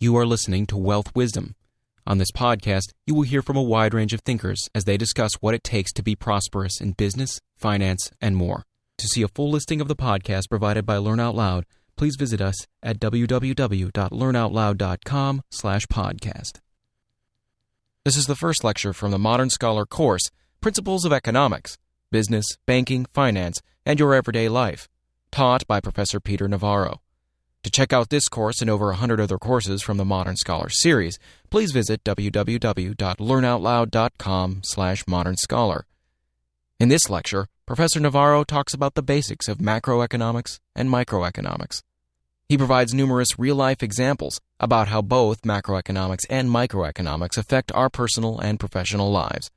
You are listening to Wealth Wisdom. On this podcast, you will hear from a wide range of thinkers as they discuss what it takes to be prosperous in business, finance, and more. To see a full listing of the podcast provided by Learn Out Loud, please visit us at www.learnoutloud.com/podcast. This is the first lecture from the Modern Scholar course, Principles of Economics, Business, Banking, Finance, and Your Everyday Life, taught by Professor Peter Navarro. To check out this course and over 100 other courses from the Modern Scholar series, please visit www.learnoutloud.com/modernscholar. In this lecture, Professor Navarro talks about the basics of macroeconomics and microeconomics. He provides numerous real-life examples about how both macroeconomics and microeconomics affect our personal and professional lives.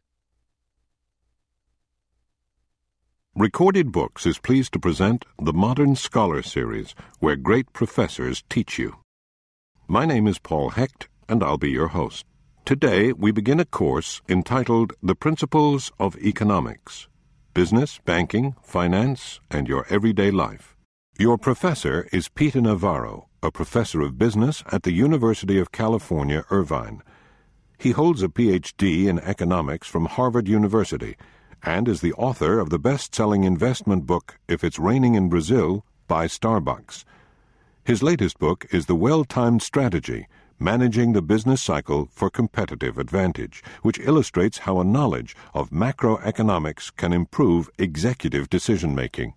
Recorded Books is pleased to present the Modern Scholar Series, where great professors teach you. My name is Paul Hecht, and I'll be your host. Today, we begin a course entitled The Principles of Economics Business, Banking, Finance, and Your Everyday Life. Your professor is Peter Navarro, a professor of business at the University of California, Irvine. He holds a PhD in economics from Harvard University and is the author of the best selling investment book, If It's Raining in Brazil, Buy Starbucks. His latest book is The Well Timed Strategy Managing the Business Cycle for Competitive Advantage, which illustrates how a knowledge of macroeconomics can improve executive decision making.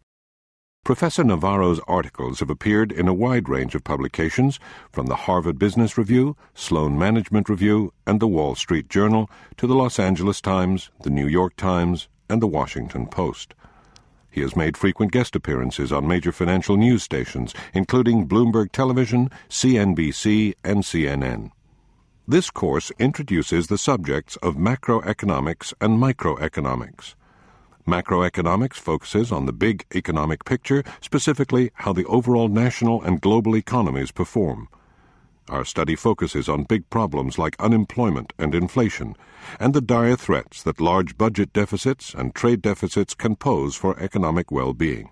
Professor Navarro's articles have appeared in a wide range of publications, from the Harvard Business Review, Sloan Management Review, and the Wall Street Journal to the Los Angeles Times, the New York Times, and the Washington Post. He has made frequent guest appearances on major financial news stations, including Bloomberg Television, CNBC, and CNN. This course introduces the subjects of macroeconomics and microeconomics. Macroeconomics focuses on the big economic picture, specifically how the overall national and global economies perform. Our study focuses on big problems like unemployment and inflation, and the dire threats that large budget deficits and trade deficits can pose for economic well being.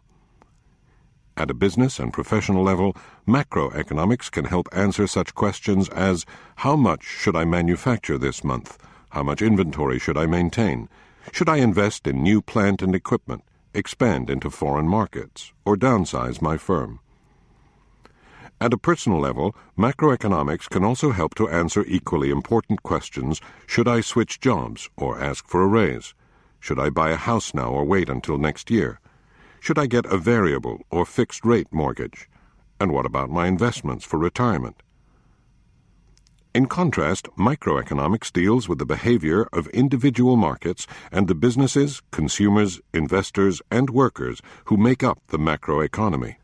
At a business and professional level, macroeconomics can help answer such questions as How much should I manufacture this month? How much inventory should I maintain? Should I invest in new plant and equipment, expand into foreign markets, or downsize my firm? At a personal level, macroeconomics can also help to answer equally important questions should I switch jobs or ask for a raise? Should I buy a house now or wait until next year? Should I get a variable or fixed rate mortgage? And what about my investments for retirement? In contrast, microeconomics deals with the behavior of individual markets and the businesses, consumers, investors, and workers who make up the macroeconomy.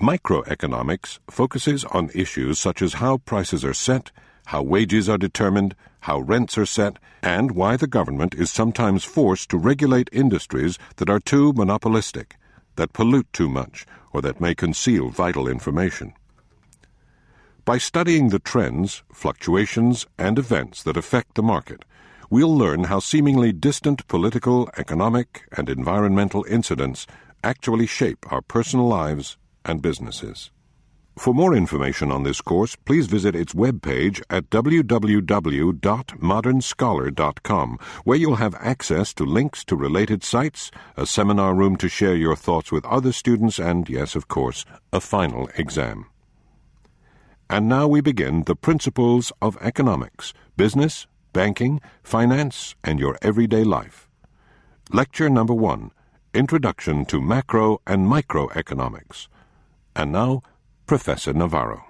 Microeconomics focuses on issues such as how prices are set, how wages are determined, how rents are set, and why the government is sometimes forced to regulate industries that are too monopolistic, that pollute too much, or that may conceal vital information. By studying the trends, fluctuations, and events that affect the market, we'll learn how seemingly distant political, economic, and environmental incidents actually shape our personal lives and businesses. For more information on this course, please visit its webpage at www.modernscholar.com, where you'll have access to links to related sites, a seminar room to share your thoughts with other students, and, yes, of course, a final exam. And now we begin the principles of economics, business, banking, finance, and your everyday life. Lecture number one Introduction to Macro and Microeconomics. And now, Professor Navarro.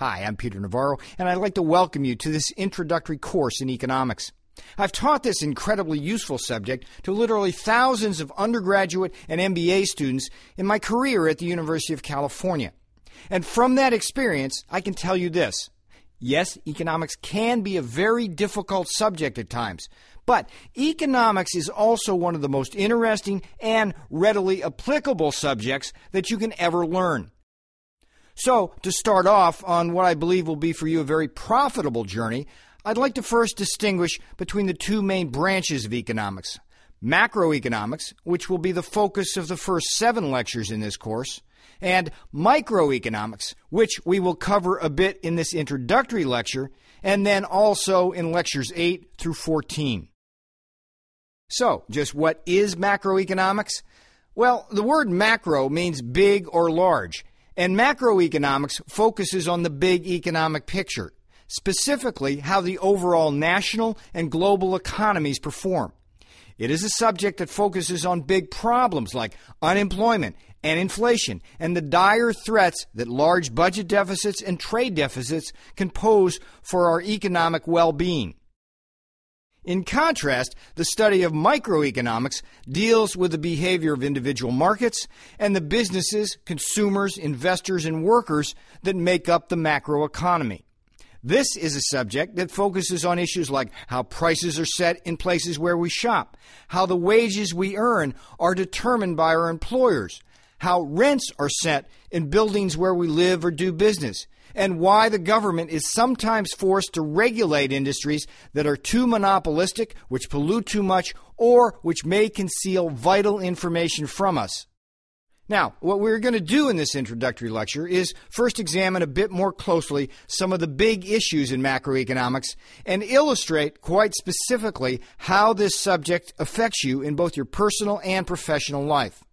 Hi, I'm Peter Navarro, and I'd like to welcome you to this introductory course in economics. I've taught this incredibly useful subject to literally thousands of undergraduate and MBA students in my career at the University of California. And from that experience, I can tell you this. Yes, economics can be a very difficult subject at times, but economics is also one of the most interesting and readily applicable subjects that you can ever learn. So, to start off on what I believe will be for you a very profitable journey, I'd like to first distinguish between the two main branches of economics macroeconomics, which will be the focus of the first seven lectures in this course, and microeconomics, which we will cover a bit in this introductory lecture, and then also in lectures 8 through 14. So, just what is macroeconomics? Well, the word macro means big or large, and macroeconomics focuses on the big economic picture, specifically how the overall national and global economies perform. It is a subject that focuses on big problems like unemployment and inflation and the dire threats that large budget deficits and trade deficits can pose for our economic well being. In contrast, the study of microeconomics deals with the behavior of individual markets and the businesses, consumers, investors, and workers that make up the macroeconomy. This is a subject that focuses on issues like how prices are set in places where we shop, how the wages we earn are determined by our employers, how rents are set in buildings where we live or do business, and why the government is sometimes forced to regulate industries that are too monopolistic, which pollute too much, or which may conceal vital information from us. Now, what we're going to do in this introductory lecture is first examine a bit more closely some of the big issues in macroeconomics and illustrate quite specifically how this subject affects you in both your personal and professional life.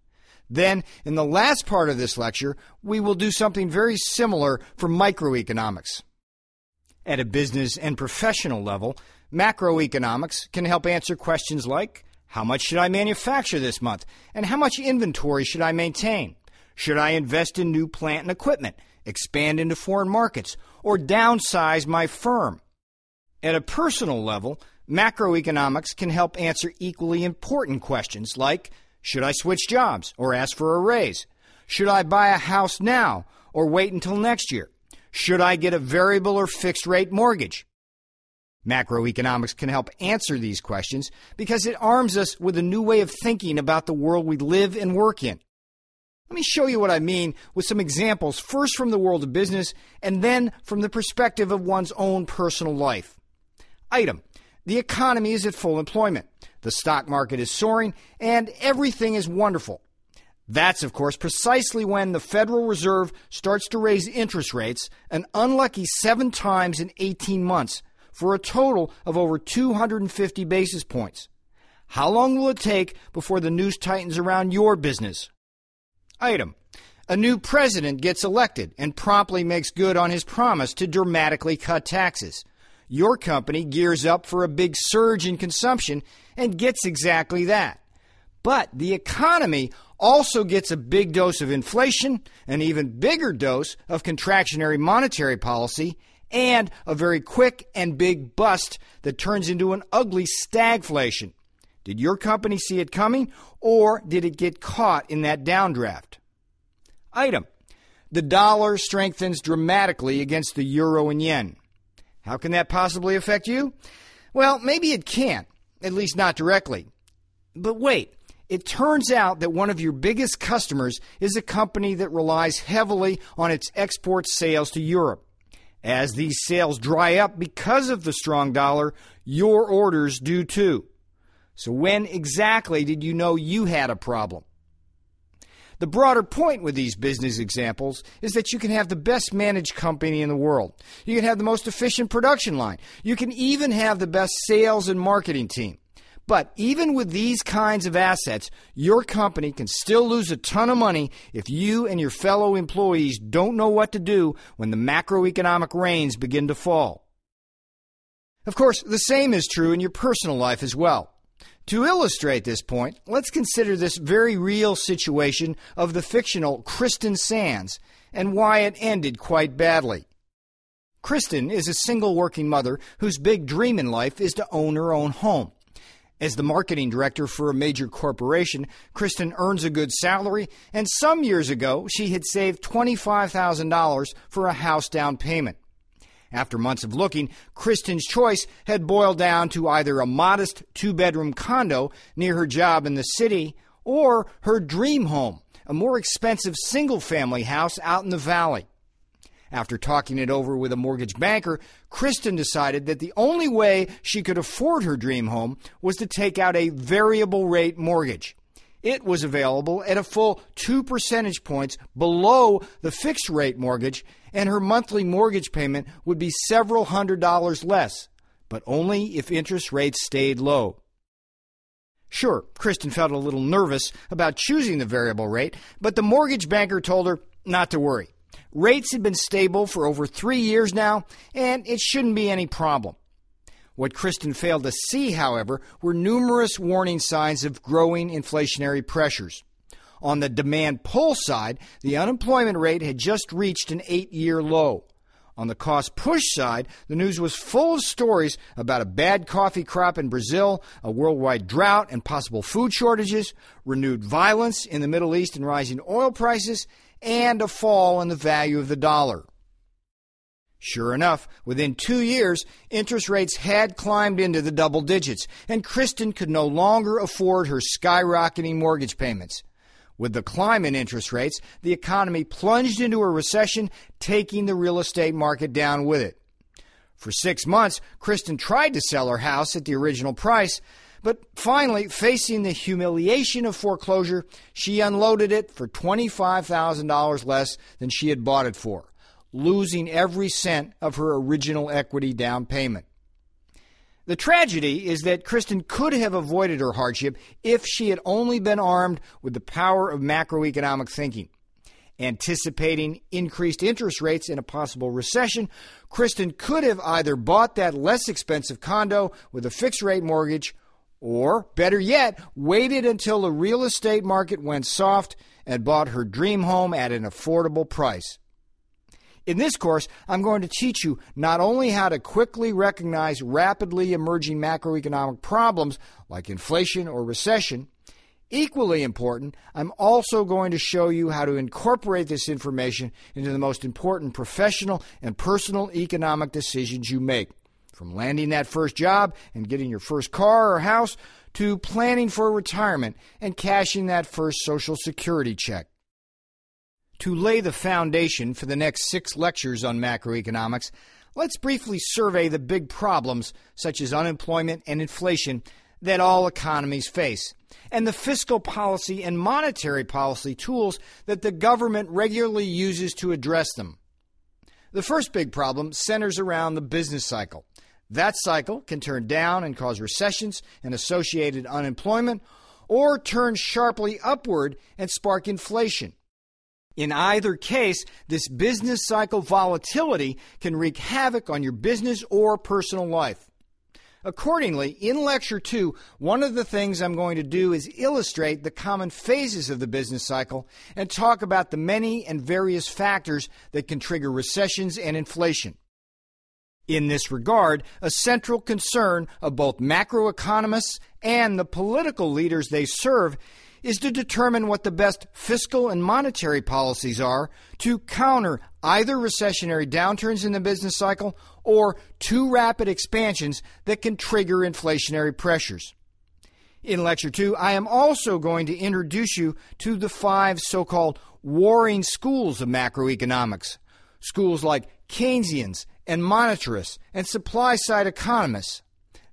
Then, in the last part of this lecture, we will do something very similar for microeconomics. At a business and professional level, macroeconomics can help answer questions like How much should I manufacture this month? And how much inventory should I maintain? Should I invest in new plant and equipment, expand into foreign markets, or downsize my firm? At a personal level, macroeconomics can help answer equally important questions like should I switch jobs or ask for a raise? Should I buy a house now or wait until next year? Should I get a variable or fixed rate mortgage? Macroeconomics can help answer these questions because it arms us with a new way of thinking about the world we live and work in. Let me show you what I mean with some examples, first from the world of business and then from the perspective of one's own personal life. Item The economy is at full employment. The stock market is soaring, and everything is wonderful. That's, of course, precisely when the Federal Reserve starts to raise interest rates an unlucky seven times in 18 months for a total of over 250 basis points. How long will it take before the noose tightens around your business? Item. A new president gets elected and promptly makes good on his promise to dramatically cut taxes. Your company gears up for a big surge in consumption and gets exactly that. But the economy also gets a big dose of inflation, an even bigger dose of contractionary monetary policy, and a very quick and big bust that turns into an ugly stagflation. Did your company see it coming, or did it get caught in that downdraft? Item The dollar strengthens dramatically against the euro and yen. How can that possibly affect you? Well, maybe it can't at least not directly. But wait, it turns out that one of your biggest customers is a company that relies heavily on its export sales to Europe. As these sales dry up because of the strong dollar, your orders do too. So, when exactly did you know you had a problem? The broader point with these business examples is that you can have the best managed company in the world. You can have the most efficient production line. You can even have the best sales and marketing team. But even with these kinds of assets, your company can still lose a ton of money if you and your fellow employees don't know what to do when the macroeconomic rains begin to fall. Of course, the same is true in your personal life as well. To illustrate this point, let's consider this very real situation of the fictional Kristen Sands and why it ended quite badly. Kristen is a single working mother whose big dream in life is to own her own home. As the marketing director for a major corporation, Kristen earns a good salary, and some years ago she had saved $25,000 for a house down payment. After months of looking, Kristen's choice had boiled down to either a modest two bedroom condo near her job in the city or her dream home, a more expensive single family house out in the valley. After talking it over with a mortgage banker, Kristen decided that the only way she could afford her dream home was to take out a variable rate mortgage. It was available at a full two percentage points below the fixed rate mortgage, and her monthly mortgage payment would be several hundred dollars less, but only if interest rates stayed low. Sure, Kristen felt a little nervous about choosing the variable rate, but the mortgage banker told her not to worry. Rates had been stable for over three years now, and it shouldn't be any problem. What Kristen failed to see, however, were numerous warning signs of growing inflationary pressures. On the demand pull side, the unemployment rate had just reached an eight year low. On the cost push side, the news was full of stories about a bad coffee crop in Brazil, a worldwide drought and possible food shortages, renewed violence in the Middle East and rising oil prices, and a fall in the value of the dollar. Sure enough, within two years, interest rates had climbed into the double digits, and Kristen could no longer afford her skyrocketing mortgage payments. With the climb in interest rates, the economy plunged into a recession, taking the real estate market down with it. For six months, Kristen tried to sell her house at the original price, but finally, facing the humiliation of foreclosure, she unloaded it for $25,000 less than she had bought it for, losing every cent of her original equity down payment. The tragedy is that Kristen could have avoided her hardship if she had only been armed with the power of macroeconomic thinking. Anticipating increased interest rates in a possible recession, Kristen could have either bought that less expensive condo with a fixed rate mortgage or, better yet, waited until the real estate market went soft and bought her dream home at an affordable price. In this course, I'm going to teach you not only how to quickly recognize rapidly emerging macroeconomic problems like inflation or recession, equally important, I'm also going to show you how to incorporate this information into the most important professional and personal economic decisions you make. From landing that first job and getting your first car or house to planning for retirement and cashing that first Social Security check. To lay the foundation for the next six lectures on macroeconomics, let's briefly survey the big problems, such as unemployment and inflation, that all economies face, and the fiscal policy and monetary policy tools that the government regularly uses to address them. The first big problem centers around the business cycle. That cycle can turn down and cause recessions and associated unemployment, or turn sharply upward and spark inflation. In either case, this business cycle volatility can wreak havoc on your business or personal life. Accordingly, in Lecture 2, one of the things I'm going to do is illustrate the common phases of the business cycle and talk about the many and various factors that can trigger recessions and inflation. In this regard, a central concern of both macroeconomists and the political leaders they serve is to determine what the best fiscal and monetary policies are to counter either recessionary downturns in the business cycle or too rapid expansions that can trigger inflationary pressures. In Lecture 2, I am also going to introduce you to the five so called warring schools of macroeconomics. Schools like Keynesians and monetarists and supply side economists.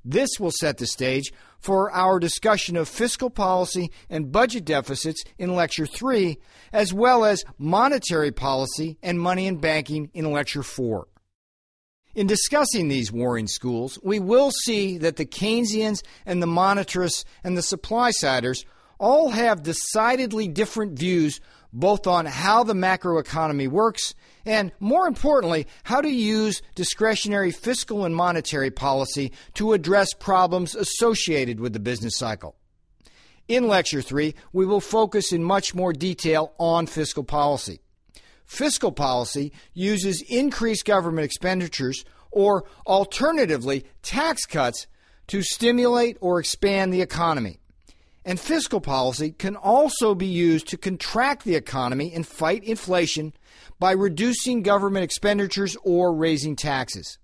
This will set the stage for our discussion of fiscal policy and budget deficits in Lecture 3, as well as monetary policy and money and banking in Lecture 4. In discussing these warring schools, we will see that the Keynesians and the monetarists and the supply siders all have decidedly different views both on how the macroeconomy works and, more importantly, how to use discretionary fiscal and monetary policy to address problems associated with the business cycle. In Lecture 3, we will focus in much more detail on fiscal policy. Fiscal policy uses increased government expenditures or, alternatively, tax cuts to stimulate or expand the economy. And fiscal policy can also be used to contract the economy and fight inflation by reducing government expenditures or raising taxes.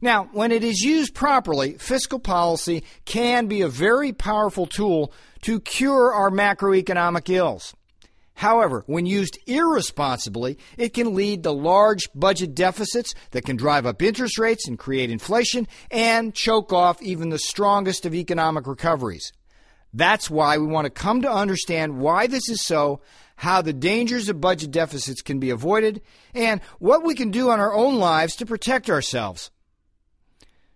Now, when it is used properly, fiscal policy can be a very powerful tool to cure our macroeconomic ills. However, when used irresponsibly, it can lead to large budget deficits that can drive up interest rates and create inflation and choke off even the strongest of economic recoveries. That's why we want to come to understand why this is so, how the dangers of budget deficits can be avoided, and what we can do on our own lives to protect ourselves.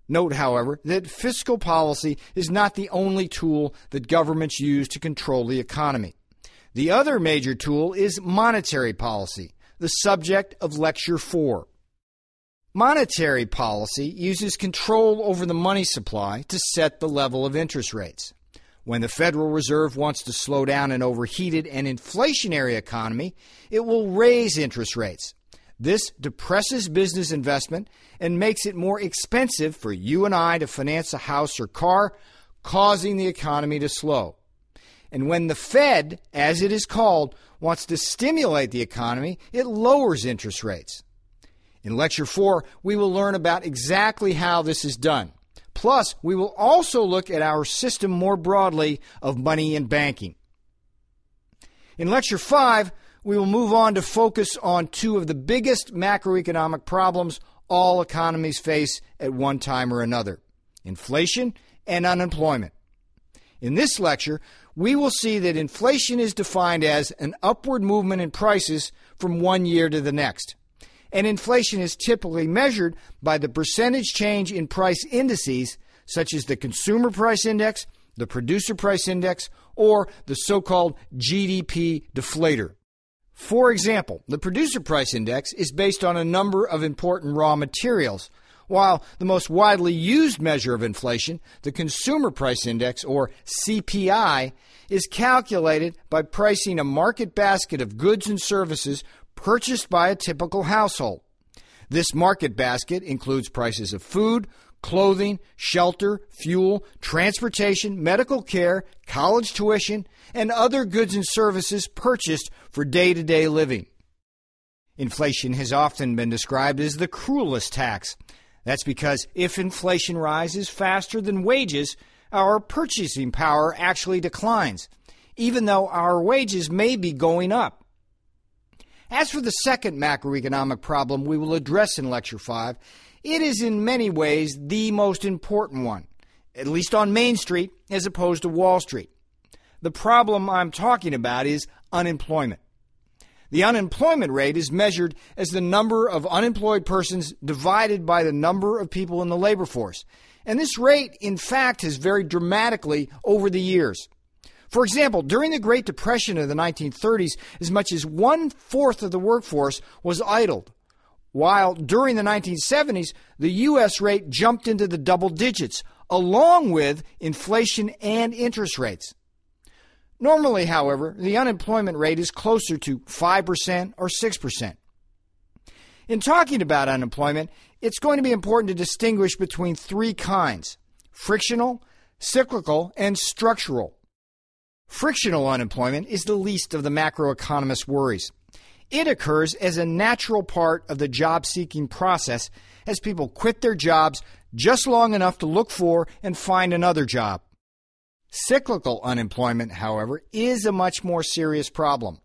Note, however, that fiscal policy is not the only tool that governments use to control the economy. The other major tool is monetary policy, the subject of Lecture 4. Monetary policy uses control over the money supply to set the level of interest rates. When the Federal Reserve wants to slow down an overheated and inflationary economy, it will raise interest rates. This depresses business investment and makes it more expensive for you and I to finance a house or car, causing the economy to slow. And when the Fed, as it is called, wants to stimulate the economy, it lowers interest rates. In Lecture 4, we will learn about exactly how this is done. Plus, we will also look at our system more broadly of money and banking. In Lecture 5, we will move on to focus on two of the biggest macroeconomic problems all economies face at one time or another inflation and unemployment. In this lecture, we will see that inflation is defined as an upward movement in prices from one year to the next and inflation is typically measured by the percentage change in price indices such as the consumer price index, the producer price index, or the so called GDP deflator. For example, the producer price index is based on a number of important raw materials, while the most widely used measure of inflation, the consumer price index, or CPI, is calculated by pricing a market basket of goods and services purchased by a typical household. This market basket includes prices of food, clothing, shelter, fuel, transportation, medical care, college tuition, and other goods and services purchased for day to day living. Inflation has often been described as the cruelest tax. That's because if inflation rises faster than wages, our purchasing power actually declines, even though our wages may be going up. As for the second macroeconomic problem we will address in Lecture 5, it is in many ways the most important one, at least on Main Street as opposed to Wall Street. The problem I'm talking about is unemployment. The unemployment rate is measured as the number of unemployed persons divided by the number of people in the labor force. And this rate, in fact, has varied dramatically over the years. For example, during the Great Depression of the 1930s, as much as one fourth of the workforce was idled, while during the 1970s, the U.S. rate jumped into the double digits, along with inflation and interest rates. Normally, however, the unemployment rate is closer to 5% or 6%. In talking about unemployment, it's going to be important to distinguish between three kinds frictional, cyclical, and structural. Frictional unemployment is the least of the macroeconomist's worries. It occurs as a natural part of the job seeking process as people quit their jobs just long enough to look for and find another job. Cyclical unemployment, however, is a much more serious problem.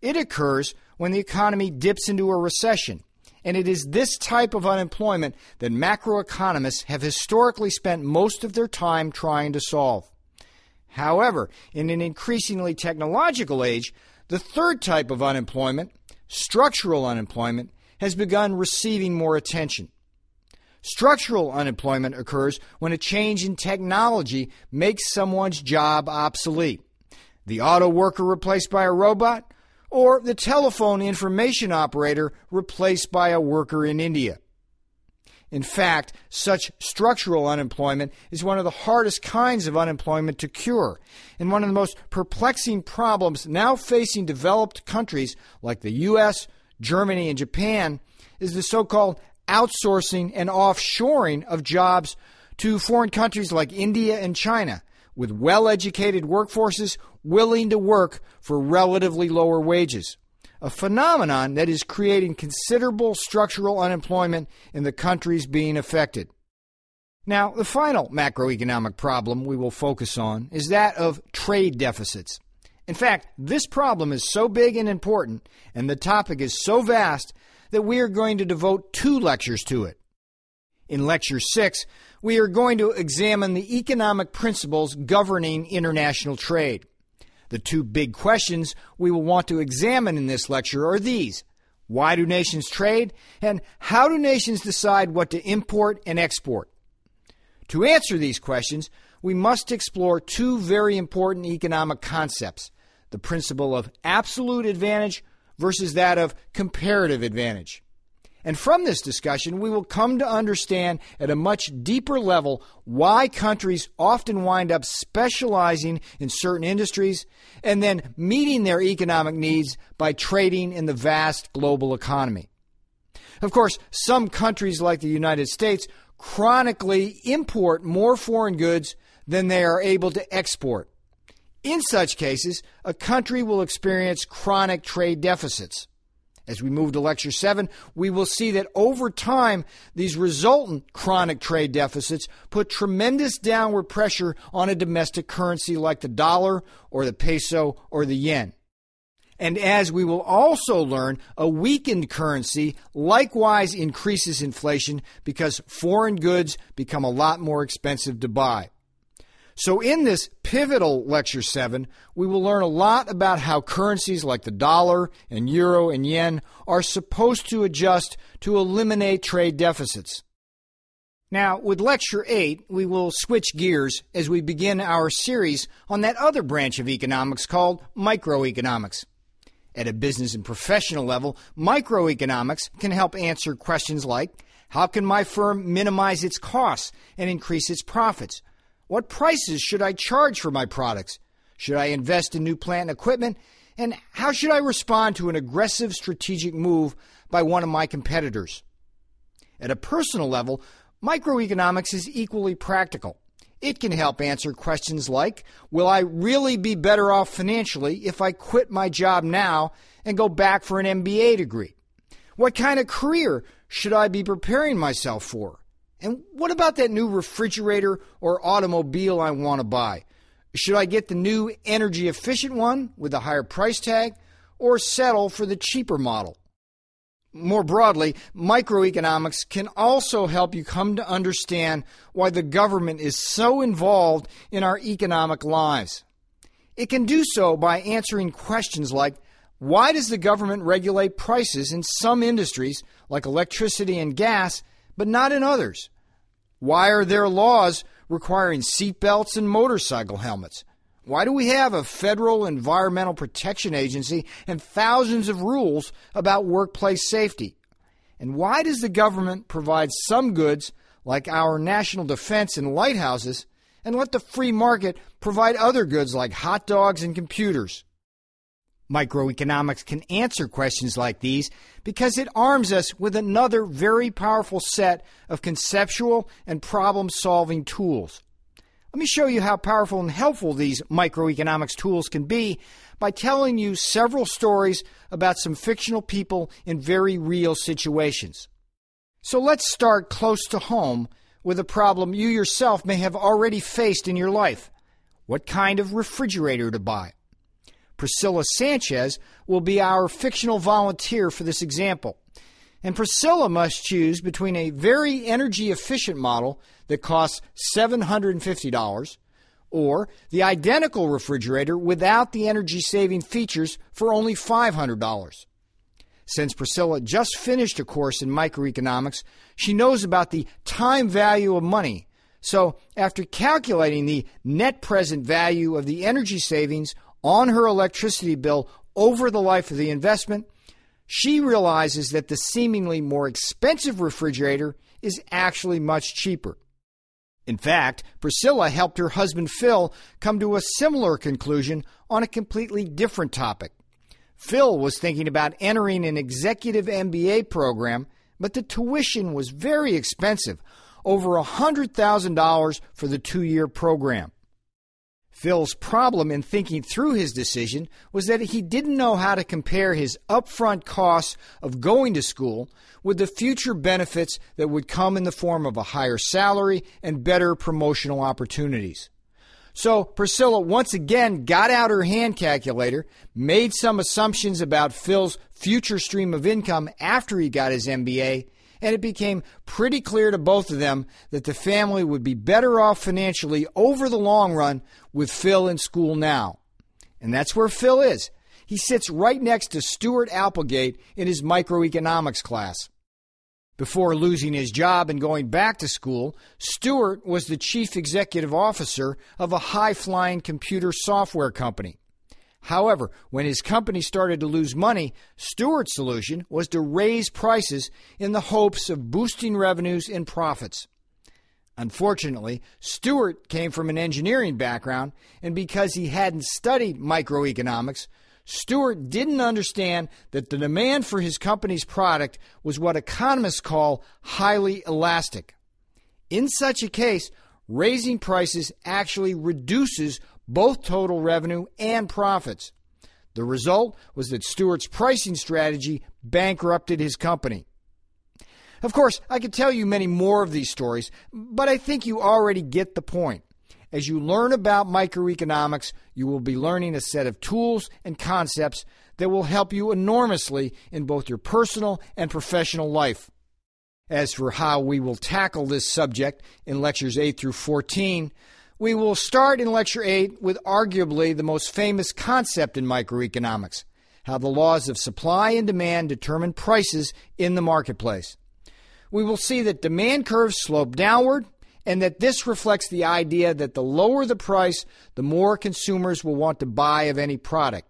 It occurs when the economy dips into a recession, and it is this type of unemployment that macroeconomists have historically spent most of their time trying to solve. However, in an increasingly technological age, the third type of unemployment, structural unemployment, has begun receiving more attention. Structural unemployment occurs when a change in technology makes someone's job obsolete. The auto worker replaced by a robot, or the telephone information operator replaced by a worker in India. In fact, such structural unemployment is one of the hardest kinds of unemployment to cure, and one of the most perplexing problems now facing developed countries like the US, Germany, and Japan is the so called outsourcing and offshoring of jobs to foreign countries like India and China, with well educated workforces willing to work for relatively lower wages a phenomenon that is creating considerable structural unemployment in the countries being affected. Now, the final macroeconomic problem we will focus on is that of trade deficits. In fact, this problem is so big and important, and the topic is so vast, that we are going to devote two lectures to it. In Lecture 6, we are going to examine the economic principles governing international trade. The two big questions we will want to examine in this lecture are these Why do nations trade? And how do nations decide what to import and export? To answer these questions, we must explore two very important economic concepts the principle of absolute advantage versus that of comparative advantage. And from this discussion, we will come to understand at a much deeper level why countries often wind up specializing in certain industries and then meeting their economic needs by trading in the vast global economy. Of course, some countries like the United States chronically import more foreign goods than they are able to export. In such cases, a country will experience chronic trade deficits. As we move to Lecture 7, we will see that over time, these resultant chronic trade deficits put tremendous downward pressure on a domestic currency like the dollar or the peso or the yen. And as we will also learn, a weakened currency likewise increases inflation because foreign goods become a lot more expensive to buy. So, in this pivotal Lecture 7, we will learn a lot about how currencies like the dollar and euro and yen are supposed to adjust to eliminate trade deficits. Now, with Lecture 8, we will switch gears as we begin our series on that other branch of economics called microeconomics. At a business and professional level, microeconomics can help answer questions like how can my firm minimize its costs and increase its profits? What prices should I charge for my products? Should I invest in new plant and equipment? And how should I respond to an aggressive strategic move by one of my competitors? At a personal level, microeconomics is equally practical. It can help answer questions like Will I really be better off financially if I quit my job now and go back for an MBA degree? What kind of career should I be preparing myself for? And what about that new refrigerator or automobile I want to buy? Should I get the new energy efficient one with a higher price tag or settle for the cheaper model? More broadly, microeconomics can also help you come to understand why the government is so involved in our economic lives. It can do so by answering questions like why does the government regulate prices in some industries, like electricity and gas, but not in others? Why are there laws requiring seatbelts and motorcycle helmets? Why do we have a federal environmental protection agency and thousands of rules about workplace safety? And why does the government provide some goods, like our national defense and lighthouses, and let the free market provide other goods like hot dogs and computers? Microeconomics can answer questions like these because it arms us with another very powerful set of conceptual and problem solving tools. Let me show you how powerful and helpful these microeconomics tools can be by telling you several stories about some fictional people in very real situations. So let's start close to home with a problem you yourself may have already faced in your life. What kind of refrigerator to buy? Priscilla Sanchez will be our fictional volunteer for this example. And Priscilla must choose between a very energy efficient model that costs $750 or the identical refrigerator without the energy saving features for only $500. Since Priscilla just finished a course in microeconomics, she knows about the time value of money. So, after calculating the net present value of the energy savings on her electricity bill over the life of the investment, she realizes that the seemingly more expensive refrigerator is actually much cheaper. In fact, Priscilla helped her husband Phil come to a similar conclusion on a completely different topic. Phil was thinking about entering an executive MBA program, but the tuition was very expensive over $100,000 for the two year program. Phil's problem in thinking through his decision was that he didn't know how to compare his upfront costs of going to school with the future benefits that would come in the form of a higher salary and better promotional opportunities. So Priscilla once again got out her hand calculator, made some assumptions about Phil's future stream of income after he got his MBA, and it became pretty clear to both of them that the family would be better off financially over the long run with Phil in school now. And that's where Phil is. He sits right next to Stuart Applegate in his microeconomics class. Before losing his job and going back to school, Stewart was the chief executive officer of a high flying computer software company. However, when his company started to lose money, Stewart's solution was to raise prices in the hopes of boosting revenues and profits. Unfortunately, Stewart came from an engineering background, and because he hadn't studied microeconomics, Stewart didn't understand that the demand for his company's product was what economists call highly elastic. In such a case, raising prices actually reduces both total revenue and profits. The result was that Stewart's pricing strategy bankrupted his company. Of course, I could tell you many more of these stories, but I think you already get the point. As you learn about microeconomics, you will be learning a set of tools and concepts that will help you enormously in both your personal and professional life. As for how we will tackle this subject in lectures 8 through 14, we will start in Lecture 8 with arguably the most famous concept in microeconomics how the laws of supply and demand determine prices in the marketplace. We will see that demand curves slope downward and that this reflects the idea that the lower the price, the more consumers will want to buy of any product.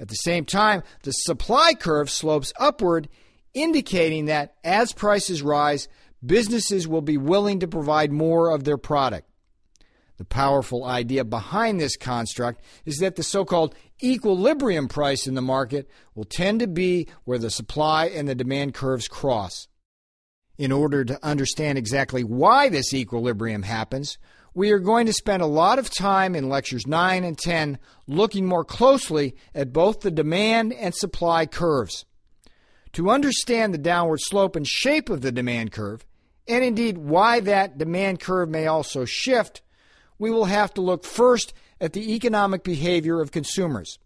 At the same time, the supply curve slopes upward, indicating that as prices rise, businesses will be willing to provide more of their product. The powerful idea behind this construct is that the so called equilibrium price in the market will tend to be where the supply and the demand curves cross. In order to understand exactly why this equilibrium happens, we are going to spend a lot of time in lectures 9 and 10 looking more closely at both the demand and supply curves. To understand the downward slope and shape of the demand curve, and indeed why that demand curve may also shift, we will have to look first at the economic behavior of consumers.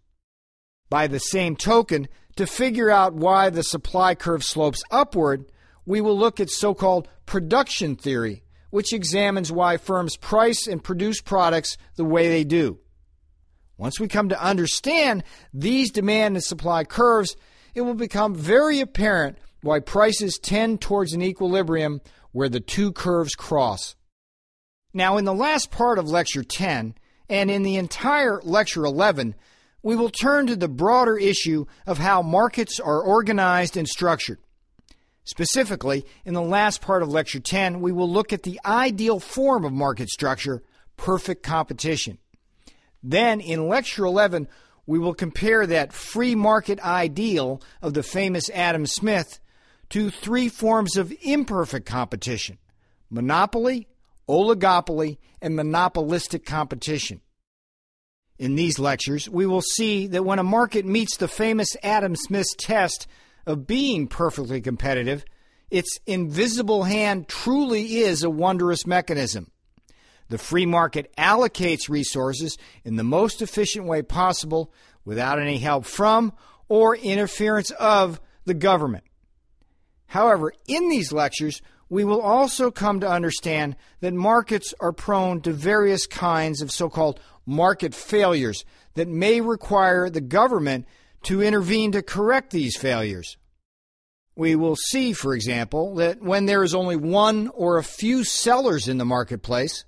By the same token, to figure out why the supply curve slopes upward, we will look at so called production theory, which examines why firms price and produce products the way they do. Once we come to understand these demand and supply curves, it will become very apparent why prices tend towards an equilibrium where the two curves cross. Now, in the last part of Lecture 10, and in the entire Lecture 11, we will turn to the broader issue of how markets are organized and structured. Specifically, in the last part of Lecture 10, we will look at the ideal form of market structure, perfect competition. Then, in Lecture 11, we will compare that free market ideal of the famous Adam Smith to three forms of imperfect competition monopoly, oligopoly, and monopolistic competition. In these lectures, we will see that when a market meets the famous Adam Smith's test of being perfectly competitive, its invisible hand truly is a wondrous mechanism. The free market allocates resources in the most efficient way possible without any help from or interference of the government. However, in these lectures, we will also come to understand that markets are prone to various kinds of so called market failures that may require the government to intervene to correct these failures. We will see, for example, that when there is only one or a few sellers in the marketplace,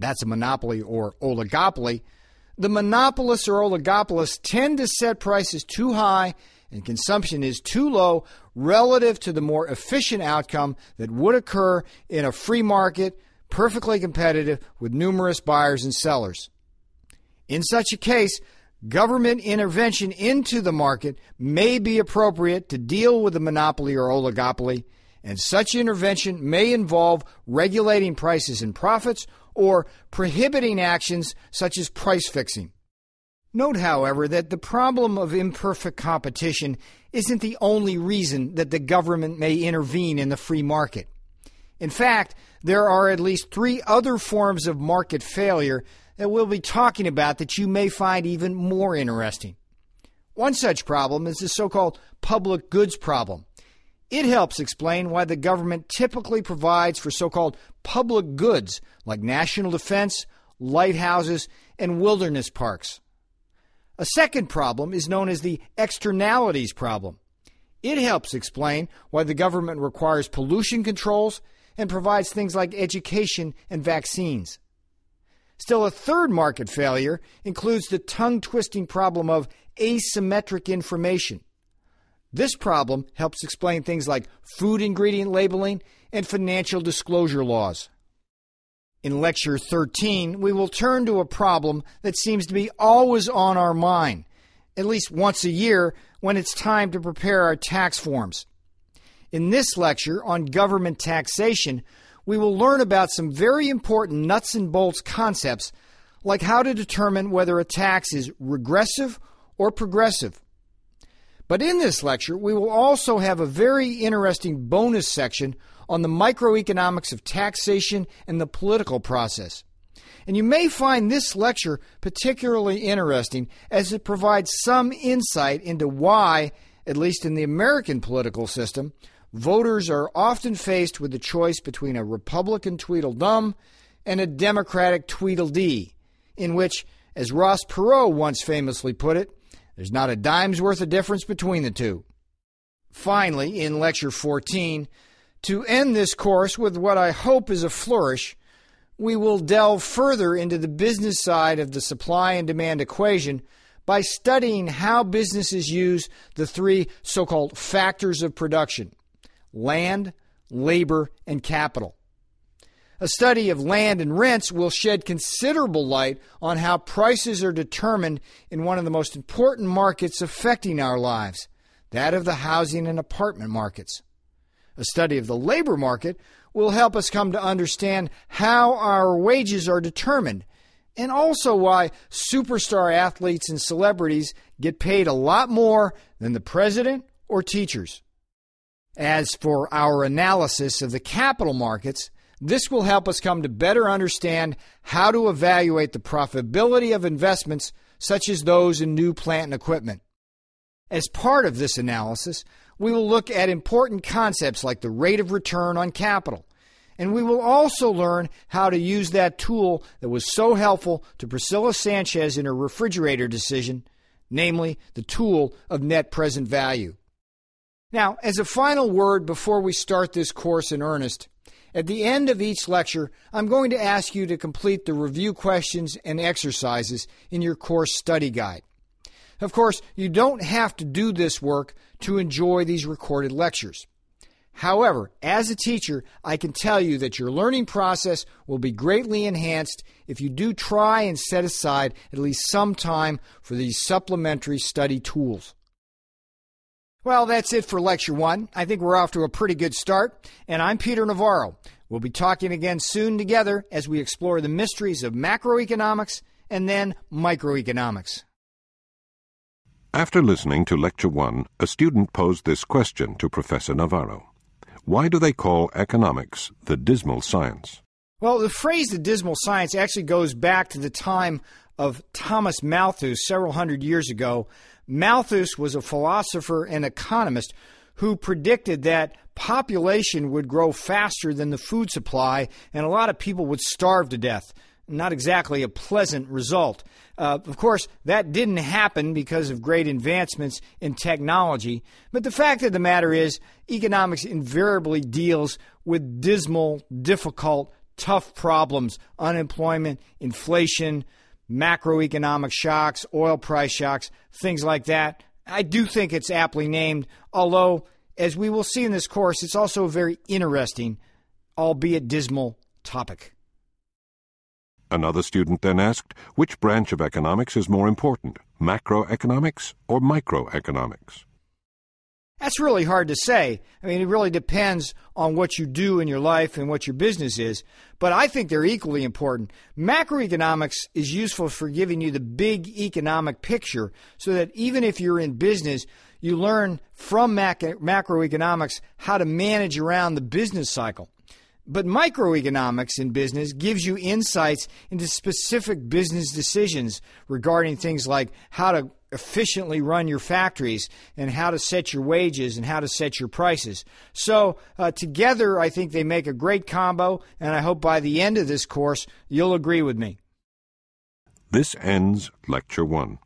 that's a monopoly or oligopoly, the monopolists or oligopolists tend to set prices too high and consumption is too low relative to the more efficient outcome that would occur in a free market, perfectly competitive with numerous buyers and sellers. In such a case, government intervention into the market may be appropriate to deal with the monopoly or oligopoly, and such intervention may involve regulating prices and profits or prohibiting actions such as price fixing. Note, however, that the problem of imperfect competition isn't the only reason that the government may intervene in the free market. In fact, there are at least three other forms of market failure that we'll be talking about that you may find even more interesting. One such problem is the so called public goods problem. It helps explain why the government typically provides for so called public goods like national defense, lighthouses, and wilderness parks. A second problem is known as the externalities problem. It helps explain why the government requires pollution controls and provides things like education and vaccines. Still, a third market failure includes the tongue twisting problem of asymmetric information. This problem helps explain things like food ingredient labeling and financial disclosure laws. In Lecture 13, we will turn to a problem that seems to be always on our mind, at least once a year when it's time to prepare our tax forms. In this lecture on government taxation, we will learn about some very important nuts and bolts concepts like how to determine whether a tax is regressive or progressive. But in this lecture, we will also have a very interesting bonus section on the microeconomics of taxation and the political process. And you may find this lecture particularly interesting as it provides some insight into why, at least in the American political system, voters are often faced with the choice between a Republican Tweedledum and a Democratic Tweedledee, in which, as Ross Perot once famously put it, there's not a dime's worth of difference between the two. Finally, in Lecture 14, to end this course with what I hope is a flourish, we will delve further into the business side of the supply and demand equation by studying how businesses use the three so called factors of production land, labor, and capital. A study of land and rents will shed considerable light on how prices are determined in one of the most important markets affecting our lives, that of the housing and apartment markets. A study of the labor market will help us come to understand how our wages are determined and also why superstar athletes and celebrities get paid a lot more than the president or teachers. As for our analysis of the capital markets, this will help us come to better understand how to evaluate the profitability of investments such as those in new plant and equipment. As part of this analysis, we will look at important concepts like the rate of return on capital, and we will also learn how to use that tool that was so helpful to Priscilla Sanchez in her refrigerator decision, namely the tool of net present value. Now, as a final word before we start this course in earnest, at the end of each lecture, I'm going to ask you to complete the review questions and exercises in your course study guide. Of course, you don't have to do this work to enjoy these recorded lectures. However, as a teacher, I can tell you that your learning process will be greatly enhanced if you do try and set aside at least some time for these supplementary study tools. Well, that's it for Lecture 1. I think we're off to a pretty good start, and I'm Peter Navarro. We'll be talking again soon together as we explore the mysteries of macroeconomics and then microeconomics. After listening to Lecture 1, a student posed this question to Professor Navarro Why do they call economics the dismal science? Well, the phrase the dismal science actually goes back to the time of Thomas Malthus several hundred years ago Malthus was a philosopher and economist who predicted that population would grow faster than the food supply and a lot of people would starve to death. Not exactly a pleasant result. Uh, of course, that didn't happen because of great advancements in technology. But the fact of the matter is, economics invariably deals with dismal, difficult, tough problems unemployment, inflation, macroeconomic shocks, oil price shocks, things like that. I do think it's aptly named, although, as we will see in this course, it's also a very interesting, albeit dismal, topic. Another student then asked which branch of economics is more important, macroeconomics or microeconomics? That's really hard to say. I mean, it really depends on what you do in your life and what your business is. But I think they're equally important. Macroeconomics is useful for giving you the big economic picture so that even if you're in business, you learn from macroeconomics how to manage around the business cycle. But microeconomics in business gives you insights into specific business decisions regarding things like how to efficiently run your factories and how to set your wages and how to set your prices. So, uh, together, I think they make a great combo, and I hope by the end of this course, you'll agree with me. This ends Lecture 1.